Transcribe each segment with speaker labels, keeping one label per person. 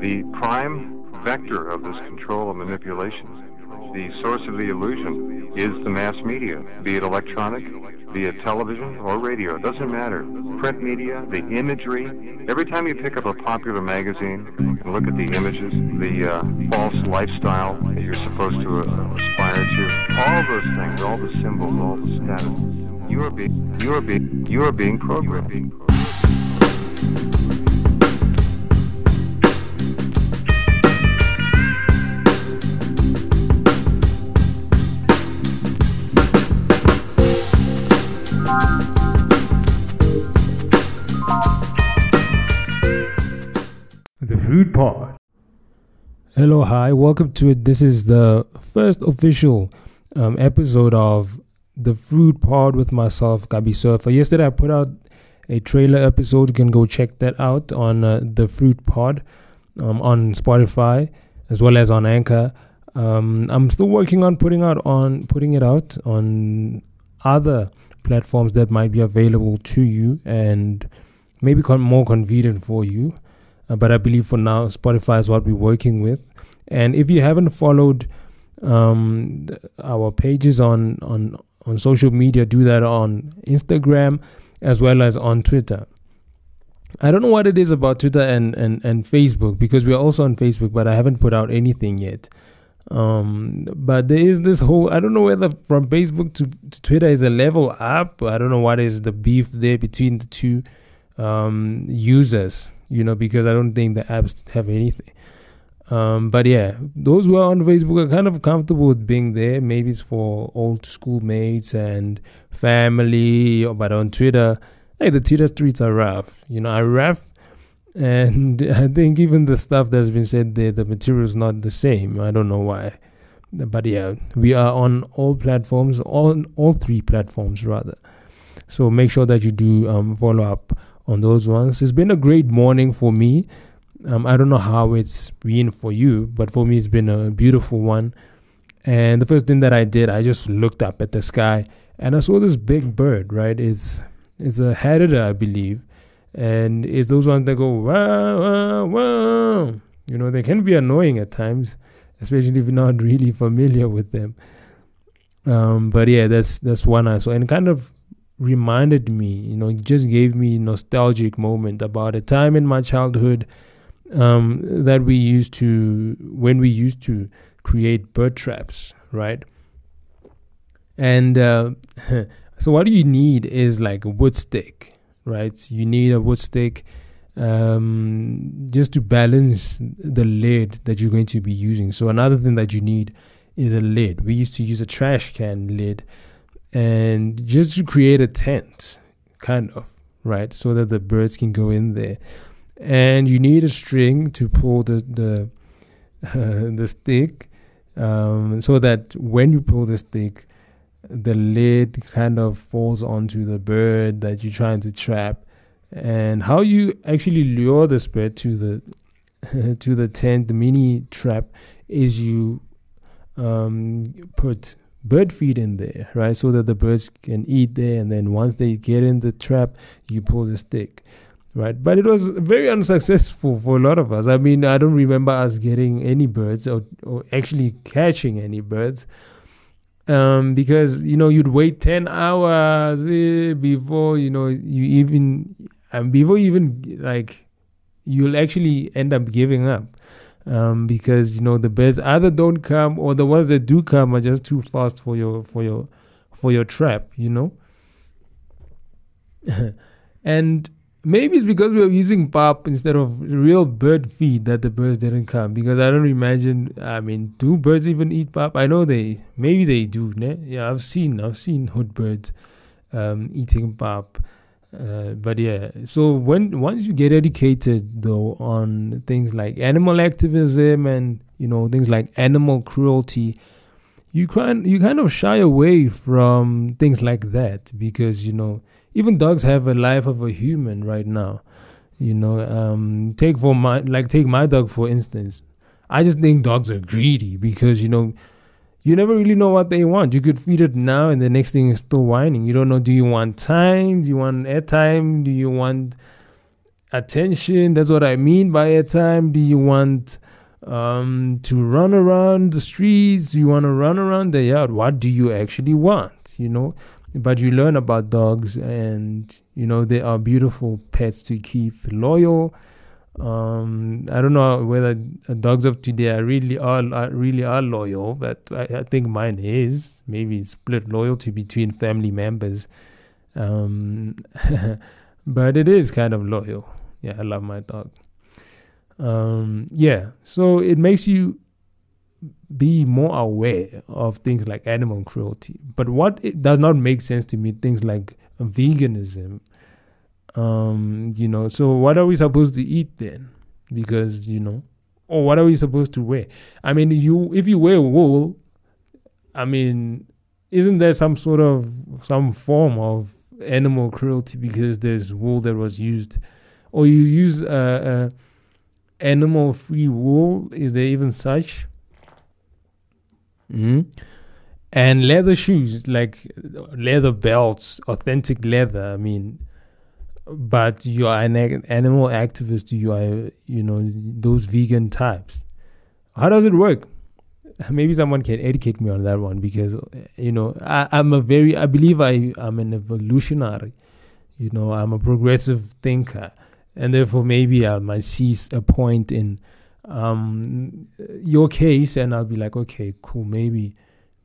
Speaker 1: The prime vector of this control and manipulation, the source of the illusion, is the mass media, be it electronic, be it television or radio, it doesn't matter. Print media, the imagery. Every time you pick up a popular magazine and look at the images, the uh, false lifestyle that you're supposed to uh, aspire to, all those things, all the symbols, all the status, you are being, you are being, you are being programmed.
Speaker 2: Fruit Pod.
Speaker 3: Hello, hi, welcome to it. This is the first official um, episode of the Fruit Pod with myself, Gabi Surfer. Yesterday, I put out a trailer episode. You can go check that out on uh, the Fruit Pod um, on Spotify as well as on Anchor. Um, I'm still working on putting out on putting it out on other platforms that might be available to you and maybe con- more convenient for you. Uh, but I believe for now, Spotify is what we're working with. And if you haven't followed um, our pages on on on social media, do that on Instagram as well as on Twitter. I don't know what it is about Twitter and, and, and Facebook because we're also on Facebook, but I haven't put out anything yet. Um, but there is this whole I don't know whether from Facebook to, to Twitter is a level up. I don't know what is the beef there between the two um, users, you know, because I don't think the apps have anything. Um, but yeah, those who are on Facebook are kind of comfortable with being there. Maybe it's for old schoolmates and family, but on Twitter, hey, the Twitter streets are rough. You know, are rough. And I think even the stuff that's been said there, the material is not the same. I don't know why. But yeah, we are on all platforms, all all three platforms rather. So make sure that you do um, follow up on those ones. It's been a great morning for me. Um, I don't know how it's been for you, but for me, it's been a beautiful one. And the first thing that I did, I just looked up at the sky and I saw this big bird. Right, it's it's a harrier, I believe, and it's those ones that go wow wow wow. You know, they can be annoying at times, especially if you're not really familiar with them. Um, but yeah, that's that's one I saw, and kind of reminded me, you know, just gave me nostalgic moment about a time in my childhood um, that we used to when we used to create bird traps, right? And uh, so what you need is like a wood stick, right? You need a wood stick um, just to balance the lid that you're going to be using. So another thing that you need is a lid. We used to use a trash can lid and just to create a tent, kind of, right? So that the birds can go in there. And you need a string to pull the the uh, the stick, um, so that when you pull the stick, the lid kind of falls onto the bird that you're trying to trap. And how you actually lure this bird to the to the tent, the mini trap, is you um, put bird feed in there, right? So that the birds can eat there, and then once they get in the trap, you pull the stick, right? But it was very unsuccessful for a lot of us. I mean, I don't remember us getting any birds or, or actually catching any birds. Um, because you know you'd wait ten hours eh, before you know you even and before you even like you'll actually end up giving up um, because you know the birds either don't come or the ones that do come are just too fast for your for your for your trap, you know. and maybe it's because we were using pop instead of real bird feed that the birds didn't come. Because I don't imagine. I mean, do birds even eat pop? I know they maybe they do. Ne? Yeah, I've seen I've seen hood birds um, eating pop. Uh, but yeah, so when once you get educated though on things like animal activism and you know things like animal cruelty, you kind you kind of shy away from things like that because you know even dogs have a life of a human right now. You know, um, take for my like take my dog for instance. I just think dogs are greedy because you know you never really know what they want. You could feed it now, and the next thing is still whining. You don't know. Do you want time? Do you want airtime? Do you want attention? That's what I mean by airtime. Do you want um, to run around the streets? Do you want to run around the yard? What do you actually want? You know, but you learn about dogs, and you know they are beautiful pets to keep loyal. Um, I don't know whether dogs of today are really are, are really are loyal, but I, I, think mine is. Maybe split loyalty between family members, um, but it is kind of loyal. Yeah, I love my dog. Um, yeah, so it makes you be more aware of things like animal cruelty. But what it does not make sense to me, things like veganism. Um, you know, so what are we supposed to eat then? Because you know, or what are we supposed to wear? I mean, you if you wear wool, I mean, isn't there some sort of some form of animal cruelty because there's wool that was used, or you use uh, uh animal free wool? Is there even such? Mm-hmm. And leather shoes, like leather belts, authentic leather. I mean, but you are an animal activist. You are, you know, those vegan types. How does it work? Maybe someone can educate me on that one because, you know, I, I'm a very, I believe I am an evolutionary. You know, I'm a progressive thinker, and therefore maybe I might see a point in um, your case, and I'll be like, okay, cool, maybe,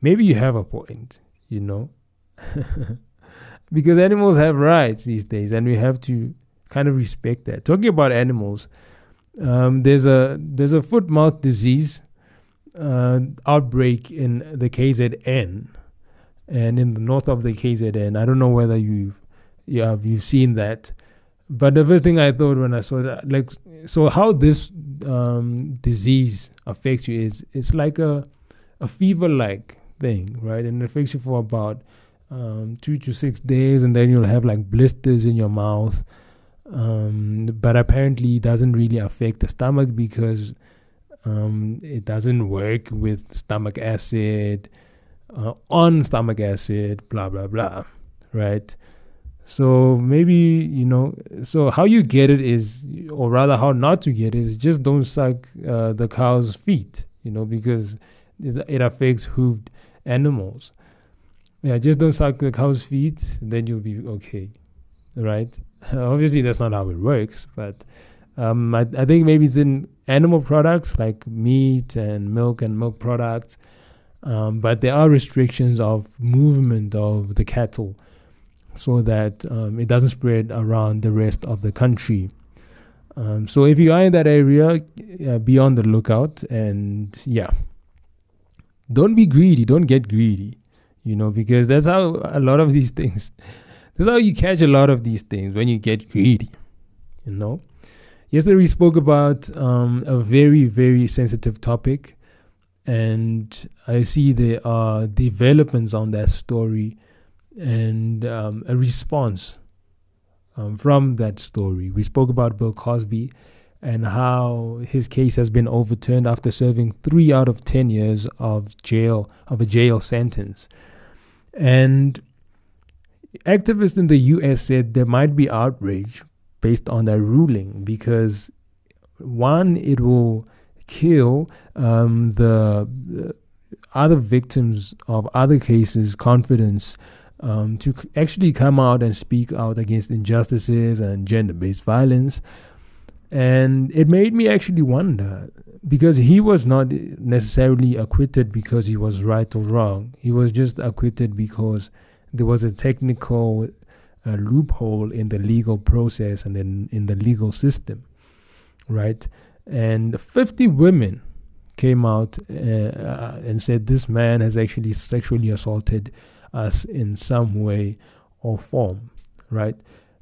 Speaker 3: maybe you have a point, you know, because animals have rights these days, and we have to kind of respect that. Talking about animals, um, there's a there's a foot mouth disease uh, outbreak in the KZN, and in the north of the KZN. I don't know whether you've yeah you've seen that. But the first thing I thought when I saw that, like, so how this um, disease affects you is it's like a a fever-like thing, right? And it affects you for about um, two to six days, and then you'll have like blisters in your mouth. Um, but apparently, it doesn't really affect the stomach because um, it doesn't work with stomach acid, uh, on stomach acid, blah blah blah, right? So maybe, you know, so how you get it is, or rather how not to get it is just don't suck uh, the cow's feet, you know, because it, affects hooved animals. Yeah, just don't suck the cow's feet, then you'll be okay, right? Obviously, that's not how it works, but um, I, I think maybe it's in animal products like meat and milk and milk products, um, but there are restrictions of movement of the cattle so that um, it doesn't spread around the rest of the country. Um, so if you are in that area, uh, be on the lookout and yeah, don't be greedy. Don't get greedy, you know, because that's how a lot of these things. That's how you catch a lot of these things when you get greedy, you know. Yesterday we spoke about um, a very very sensitive topic, and I see there are developments on that story and um, a response um, from that story. We spoke about Bill Cosby and how his case has been overturned after serving three out of ten years of jail of a jail sentence. And activists in the U.S. said there might be outrage based on that ruling because one, it will kill um, the, the other victims of other cases' confidence um, to actually come out and speak out against injustices and gender based violence. And it made me actually wonder because he was not necessarily acquitted because he was right or wrong. He was just acquitted because there was a technical uh, loophole in the legal process and in, in the legal system, right? And 50 women came out uh, uh, and said this man has actually sexually assaulted us in some way or form, right?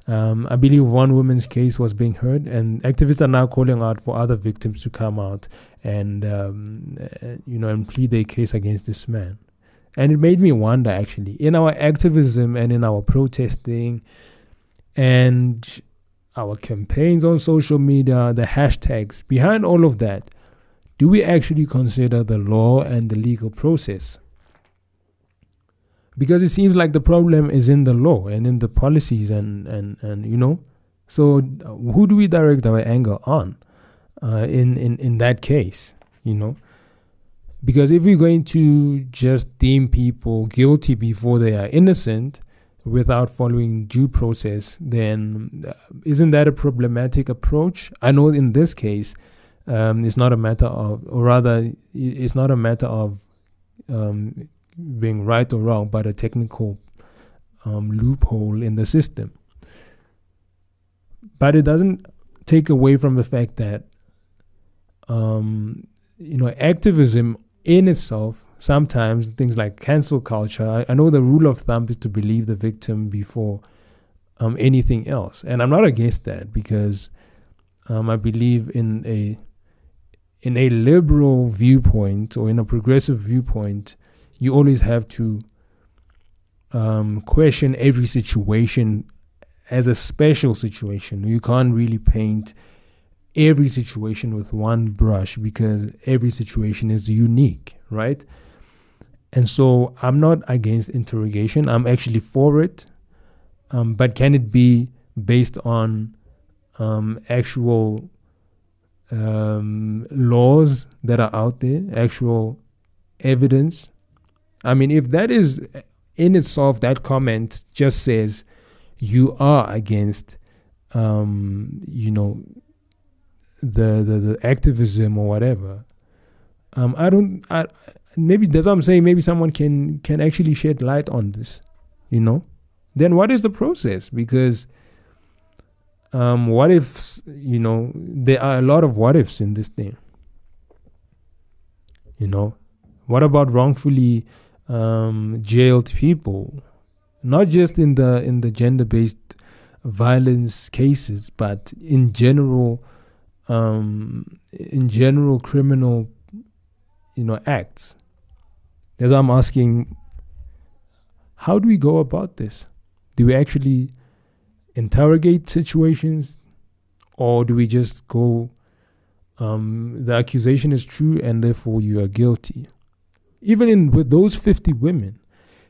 Speaker 3: Um, I believe one woman's case was being heard, and activists are now calling out for other victims to come out and um, uh, you know and plead their case against this man. And it made me wonder, actually, in our activism and in our protesting, and our campaigns on social media, the hashtags behind all of that, do we actually consider the law and the legal process? Because it seems like the problem is in the law and in the policies and and and you know So who do we direct our anger on? Uh, in in in that case, you know, because if we're going to just deem people guilty before they are innocent without following due process, then uh, isn't that a problematic approach? I know in this case, um, it's not a matter of, or rather, it's not a matter of um, being right or wrong, but a technical um, loophole in the system. But it doesn't take away from the fact that um, you know activism in itself sometimes things like cancel culture I, I, know the rule of thumb is to believe the victim before um, anything else and i'm not against that because um, i believe in a in a liberal viewpoint or in a progressive viewpoint, you always have to um, question every situation as a special situation. You can't really paint every situation with one brush because every situation is unique, right? And so I'm not against interrogation. I'm actually for it. Um, but can it be based on um, actual um, laws that are out there, actual evidence. I mean, if that is in itself, that comment just says you are against, um, you know, the, the the activism or whatever. Um, I don't. I maybe that's what I'm saying. Maybe someone can can actually shed light on this. You know, then what is the process? Because um, what if you know there are a lot of what ifs in this thing you know what about wrongfully um, jailed people not just in the in the gender based violence cases but in general um, in general criminal you know acts as i'm asking how do we go about this do we actually interrogate situations, or do we just go, um, the accusation is true and therefore you are guilty? Even in with those 50 women,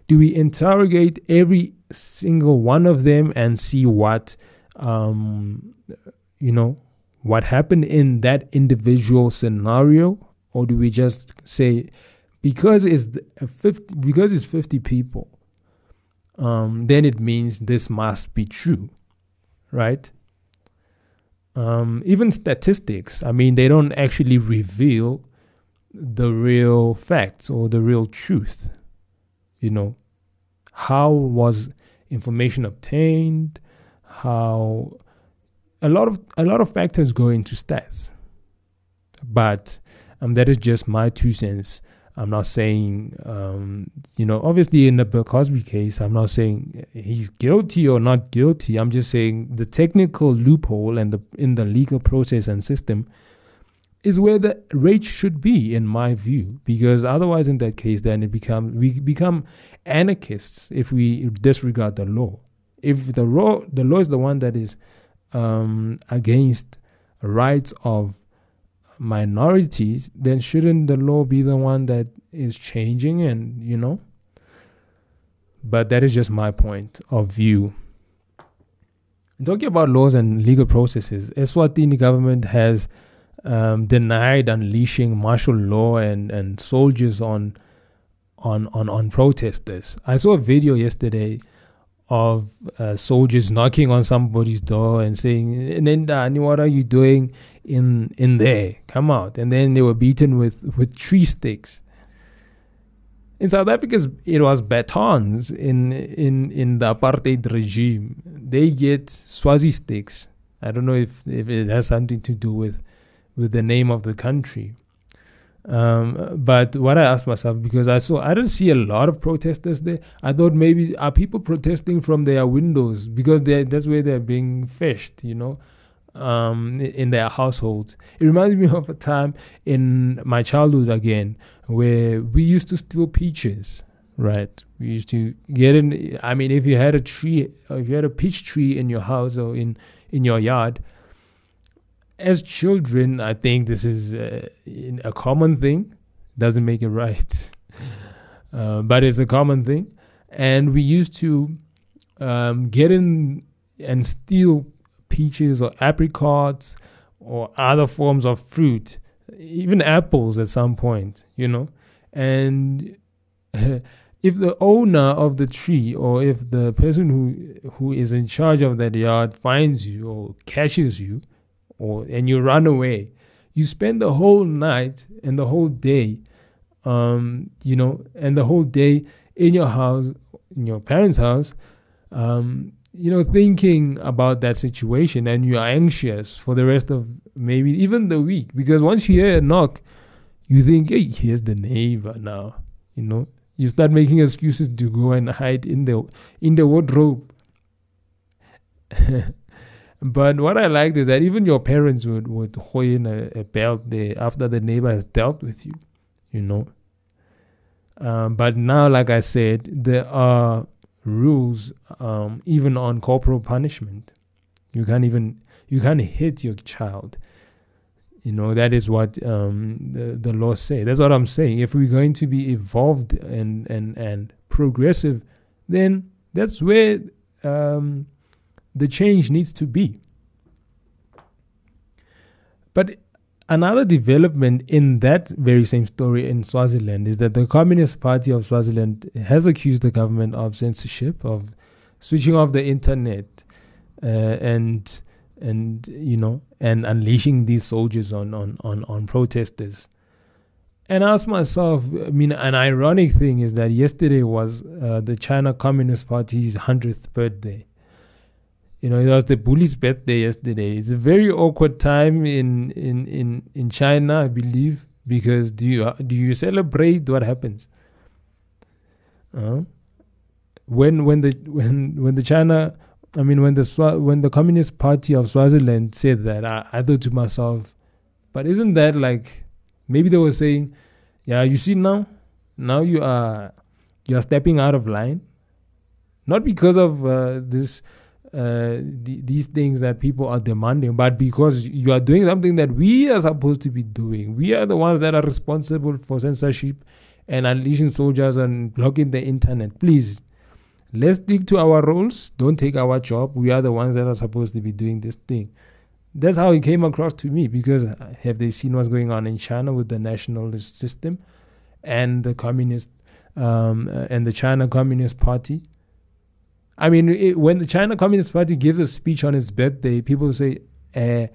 Speaker 3: do we interrogate every single one of them and see what, um, you know, what happened in that individual scenario, or do we just say, because it's 50, because it's 50 people, um, then it means this must be true, right? Um, even statistics, I mean, they don't actually reveal the real facts or the real truth. You know, how was information obtained? How a lot of a lot of factors go into stats, but um, that is just my two cents I'm not saying, um, you know, obviously in the Bill Cosby case, I'm not saying he's guilty or not guilty. I'm just saying the technical loophole and the in the legal process and system is where the rate should be, in my view, because otherwise, in that case, then it become we become anarchists if we disregard the law. If the law, the law is the one that is um, against rights of minorities, then shouldn't the law be the one that is changing and, you know? But that is just my point of view. talking about laws and legal processes, Eswatini government has um, denied unleashing martial law and, and soldiers on on on on protesters. I saw a video yesterday of uh, soldiers knocking on somebody's door and saying, "Nenda, what are you doing in in there? Come out!" And then they were beaten with with tree sticks. In South Africa, it was batons. In in in the apartheid regime, they get swazi sticks. I don't know if if it has something to do with with the name of the country. Um, but what I asked myself because I saw I didn't see a lot of protesters there. I thought maybe are people protesting from their windows because that's where they're being fished, you know, um, in their households. It reminds me of a time in my childhood again where we used to steal peaches. Right, we used to get in. I mean, if you had a tree, if you had a peach tree in your house or in in your yard, as children, I think this is uh, a common thing. Doesn't make it right, uh, but it's a common thing. And we used to um, get in and steal peaches or apricots or other forms of fruit, even apples at some point, you know. And if the owner of the tree or if the person who who is in charge of that yard finds you or catches you or and you run away, you spend the whole night and the whole day um, you know, and the whole day in your house, in your parents' house, um, you know, thinking about that situation and you are anxious for the rest of maybe even the week because once you hear a knock, you think, hey, here's the neighbor now, you know. You start making excuses to go and hide in the in the wardrobe. but what I liked is that even your parents would would hold in a, a belt there after the neighbor has dealt with you, you know. Um, but now, like I said, there are rules um, even on corporal punishment. You can't even you can't hit your child. You know that is what um, the the laws say. That's what I'm saying. If we're going to be evolved and and and progressive, then that's where um, the change needs to be. But Another development in that very same story in Swaziland is that the Communist Party of Swaziland has accused the government of censorship, of switching off the internet, uh, and and you know, and unleashing these soldiers on on on, on protesters. And I asked myself, I mean, an ironic thing is that yesterday was uh, the China Communist Party's hundredth birthday. You know, it was the bully's birthday yesterday. It's a very awkward time in in in in China, I believe, because do you do you celebrate what happens? Uh, when when the when when the China, I mean, when the when the Communist Party of Swaziland said that, I, I thought to myself, but isn't that like maybe they were saying, yeah, you see now, now you are you are stepping out of line, not because of uh, this uh, these things that people are demanding, but because you are doing something that we are supposed to be doing. We are the ones that are responsible for censorship and unleashing soldiers and blocking the internet. Please, let's stick to our roles. Don't take our job. We are the ones that are supposed to be doing this thing. That's how it came across to me because have they seen what's going on in China with the nationalist system and the communist um, uh, and the China Communist Party? I mean, it, when the China Communist Party gives a speech on its birthday, people say, uh,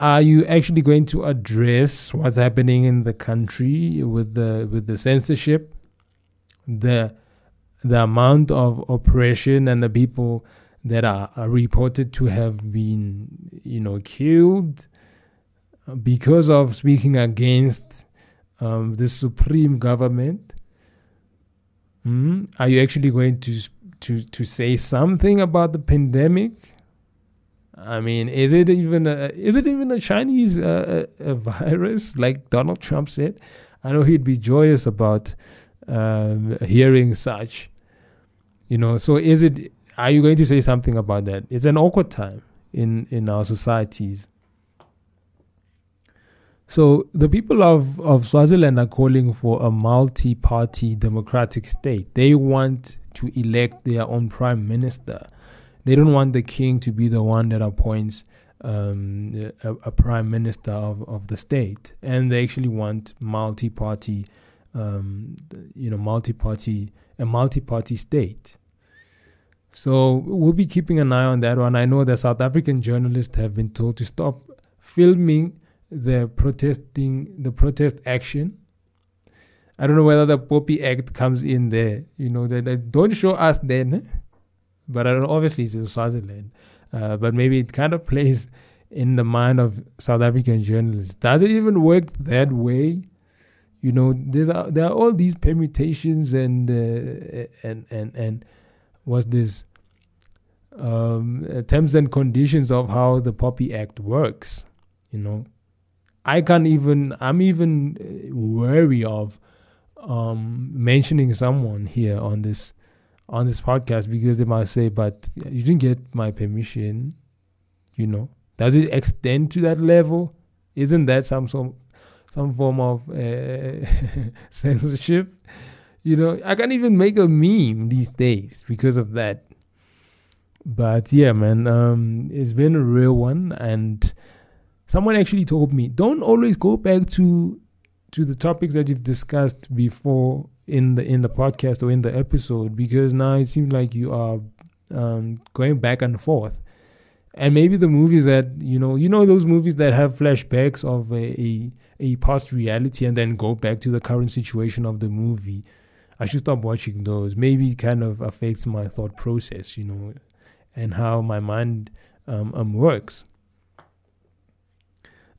Speaker 3: "Are you actually going to address what's happening in the country with the with the censorship, the the amount of oppression and the people that are, are reported to have been, you know, killed because of speaking against um, the supreme government?" Mm? Are you actually going to to to say something about the pandemic? I mean, is it even a is it even a Chinese uh, a, a virus like Donald Trump said? I know he'd be joyous about um, hearing such. You know, so is it? Are you going to say something about that? It's an awkward time in in our societies. So the people of, of Swaziland are calling for a multi-party democratic state. They want to elect their own prime minister. They don't want the king to be the one that appoints um, a, a, prime minister of, of the state, and they actually want multi-party, um, you know, multi-party, a multi-party state. So we'll be keeping an eye on that one. I know that South African journalists have been told to stop filming the protesting, the protest action I don't know whether the POPI Act comes in there. You know, that don't show us then, but obviously it's in Swaziland. Uh, but maybe it kind of plays in the mind of South African journalists. Does it even work that way? You know, there's a, there are all these permutations and uh, and and and what's this um, uh, terms and conditions of how the POPI Act works. You know, I can't even. I'm even uh, wary of um, mentioning someone here on this on this podcast because they might say, "But you didn't get my permission." You know, does it extend to that level? Isn't that some some some form of uh, censorship? You know, I can't even make a meme these days because of that. but yeah, man, um, it's been a real one. And someone actually told me, don't always go back to to the topics that you've discussed before in the in the podcast or in the episode because now it seems like you are um, going back and forth. And maybe the movies that you know, you know those movies that have flashbacks of a, a, a past reality and then go back to the current situation of the movie. I should stop watching those. Maybe it kind of affects my thought process, you know, and how my mind um, um works.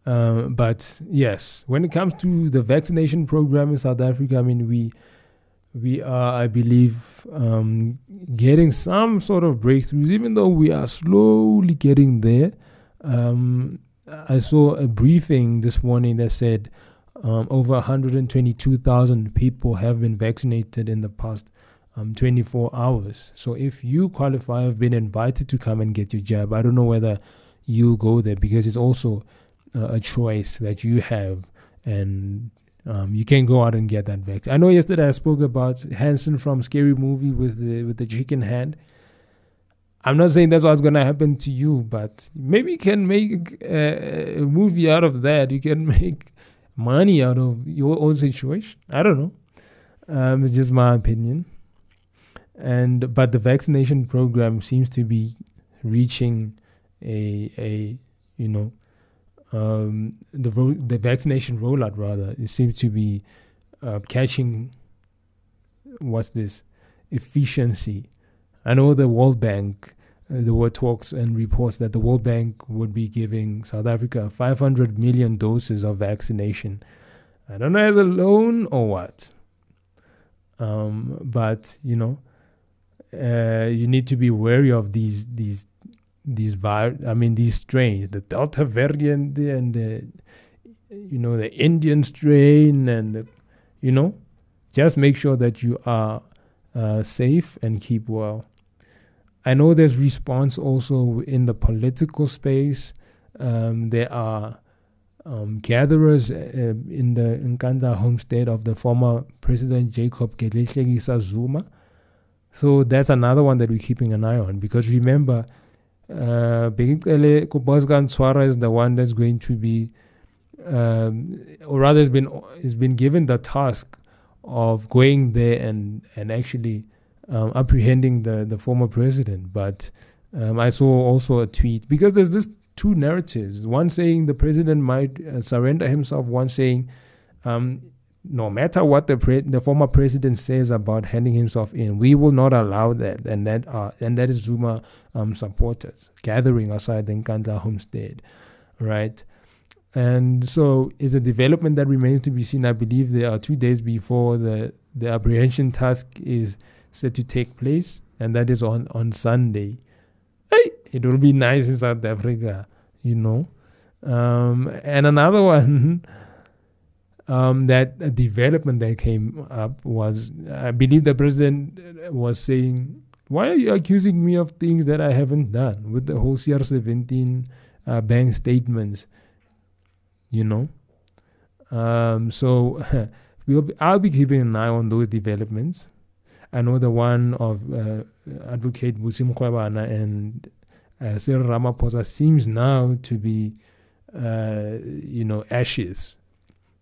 Speaker 3: Uh, but yes, when it comes to the vaccination program in South Africa, I mean, we we are, I believe, um, getting some sort of breakthroughs, even though we are slowly getting there. Um, I saw a briefing this morning that said um, over 122,000 people have been vaccinated in the past um, 24 hours. So if you qualify, have been invited to come and get your jab. I don't know whether you'll go there because it's also uh, a choice that you have, and um, you can go out and get that vaccine. I know yesterday I spoke about Hanson from Scary Movie with the with the chicken hand. I'm not saying that's what's gonna happen to you, but maybe you can make a, a movie out of that. You can make money out of your own situation. I don't know. Um, it's just my opinion. And but the vaccination program seems to be reaching a a you know um, the ro- the vaccination rollout rather it seems to be uh, catching what's this efficiency. I know the World Bank. Uh, there were talks and reports that the World Bank would be giving South Africa 500 million doses of vaccination. I don't know as a loan or what. Um, but you know, uh, you need to be wary of these these these vir- I mean these strains, the Delta variant and the you know the Indian strain, and the, you know, just make sure that you are uh, safe and keep well. I know there's response also in the political space. Um, there are um, gatherers uh, in the Nkandla homestead of the former President Jacob Gedleyihlekisa Zuma. So that's another one that we're keeping an eye on because remember, uh, Bhekile Kubozgan is the one that's going to be, um, or rather, has been has been given the task of going there and and actually um, apprehending the the former president. But um, I saw also a tweet because there's this two narratives: one saying the president might uh, surrender himself, one saying. No matter what the pre- the former president says about handing himself in, we will not allow that. And that uh, and that is Zuma um, supporters gathering outside the Nkandla homestead, right? And so it's a development that remains to be seen. I believe there are two days before the the apprehension task is set to take place, and that is on on Sunday. Hey, it will be nice in South Africa, you know. Um, and another one um, that development that came up was I believe the president was saying, "Why are you accusing me of things that I haven't done?" With the whole CR17 uh, bank statements, you know. Um, so we'll be, I'll be keeping an eye on those developments. I know the one of uh, Advocate Busi Mkhwebane and uh, Cyril Ramaphosa seems now to be, uh, you know, ashes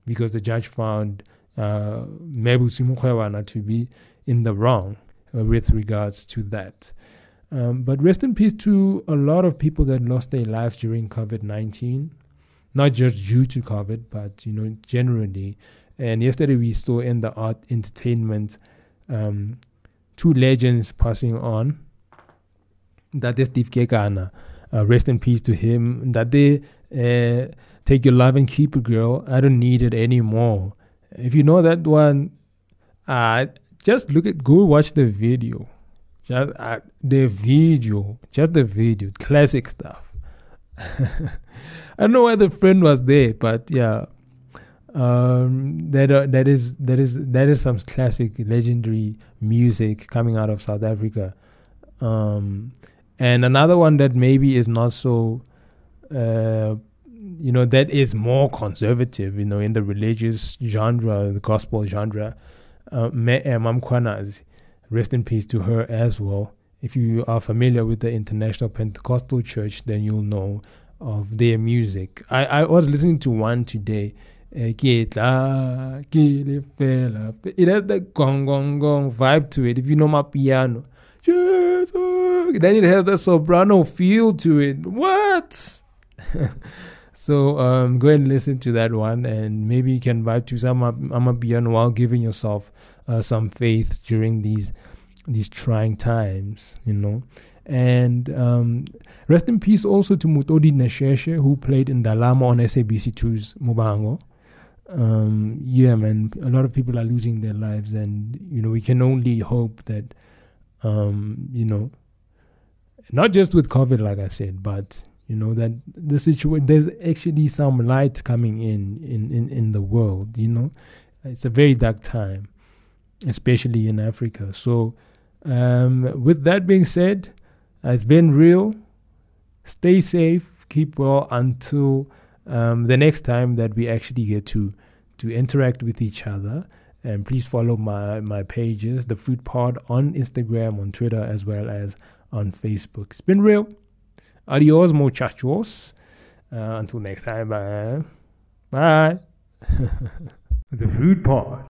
Speaker 3: because the judge found uh, Mebusi to be in the wrong uh, with regards to that. Um, but rest in peace to a lot of people that lost their lives during COVID 19, not just due to COVID, but you know generally. And yesterday we saw in the art entertainment um, two legends passing on. That is Steve Kekana. Uh, rest in peace to him. That they uh, Take your love and keep it, girl. I don't need it anymore. If you know that one, uh, just look at, go watch the video. Just uh, the video, just the video, classic stuff. I don't know why the friend was there, but yeah, um, that uh, that is that is that is some classic, legendary music coming out of South Africa. Um, and another one that maybe is not so uh, you know that is more conservative you know in the religious genre the gospel genre uh, uh Mam Khwanazi rest in peace to her as well if you are familiar with the International Pentecostal Church, then you'll know of their music. I, I was listening to one today. It has the gong gong gong vibe to it. If you know amapiano, then it has the soprano feel to it. What? so um, go and listen to that one, and maybe you can vibe to some amapiano while giving yourself uh, some faith during these these trying times. You know. And um, rest in peace also to Mutodi Neshehe, who played in Dalama on SABC2's Muvhango. Um, yeah, man, a lot of people are losing their lives, and you know we can only hope that, um, you know, not just with COVID, like I said, but you know that the situation there's actually some light coming in in in in the world. You know, it's a very dark time, especially in Africa. So, um, with that being said, it's been real. Stay safe, keep well until um, the next time that we actually get to to interact with each other. And please follow my my pages, the Fruit Pod on Instagram, on Twitter, as well as on Facebook. It's been real. Adios, muchachos. Uh, until next time, bye. Bye. the Fruit Pod.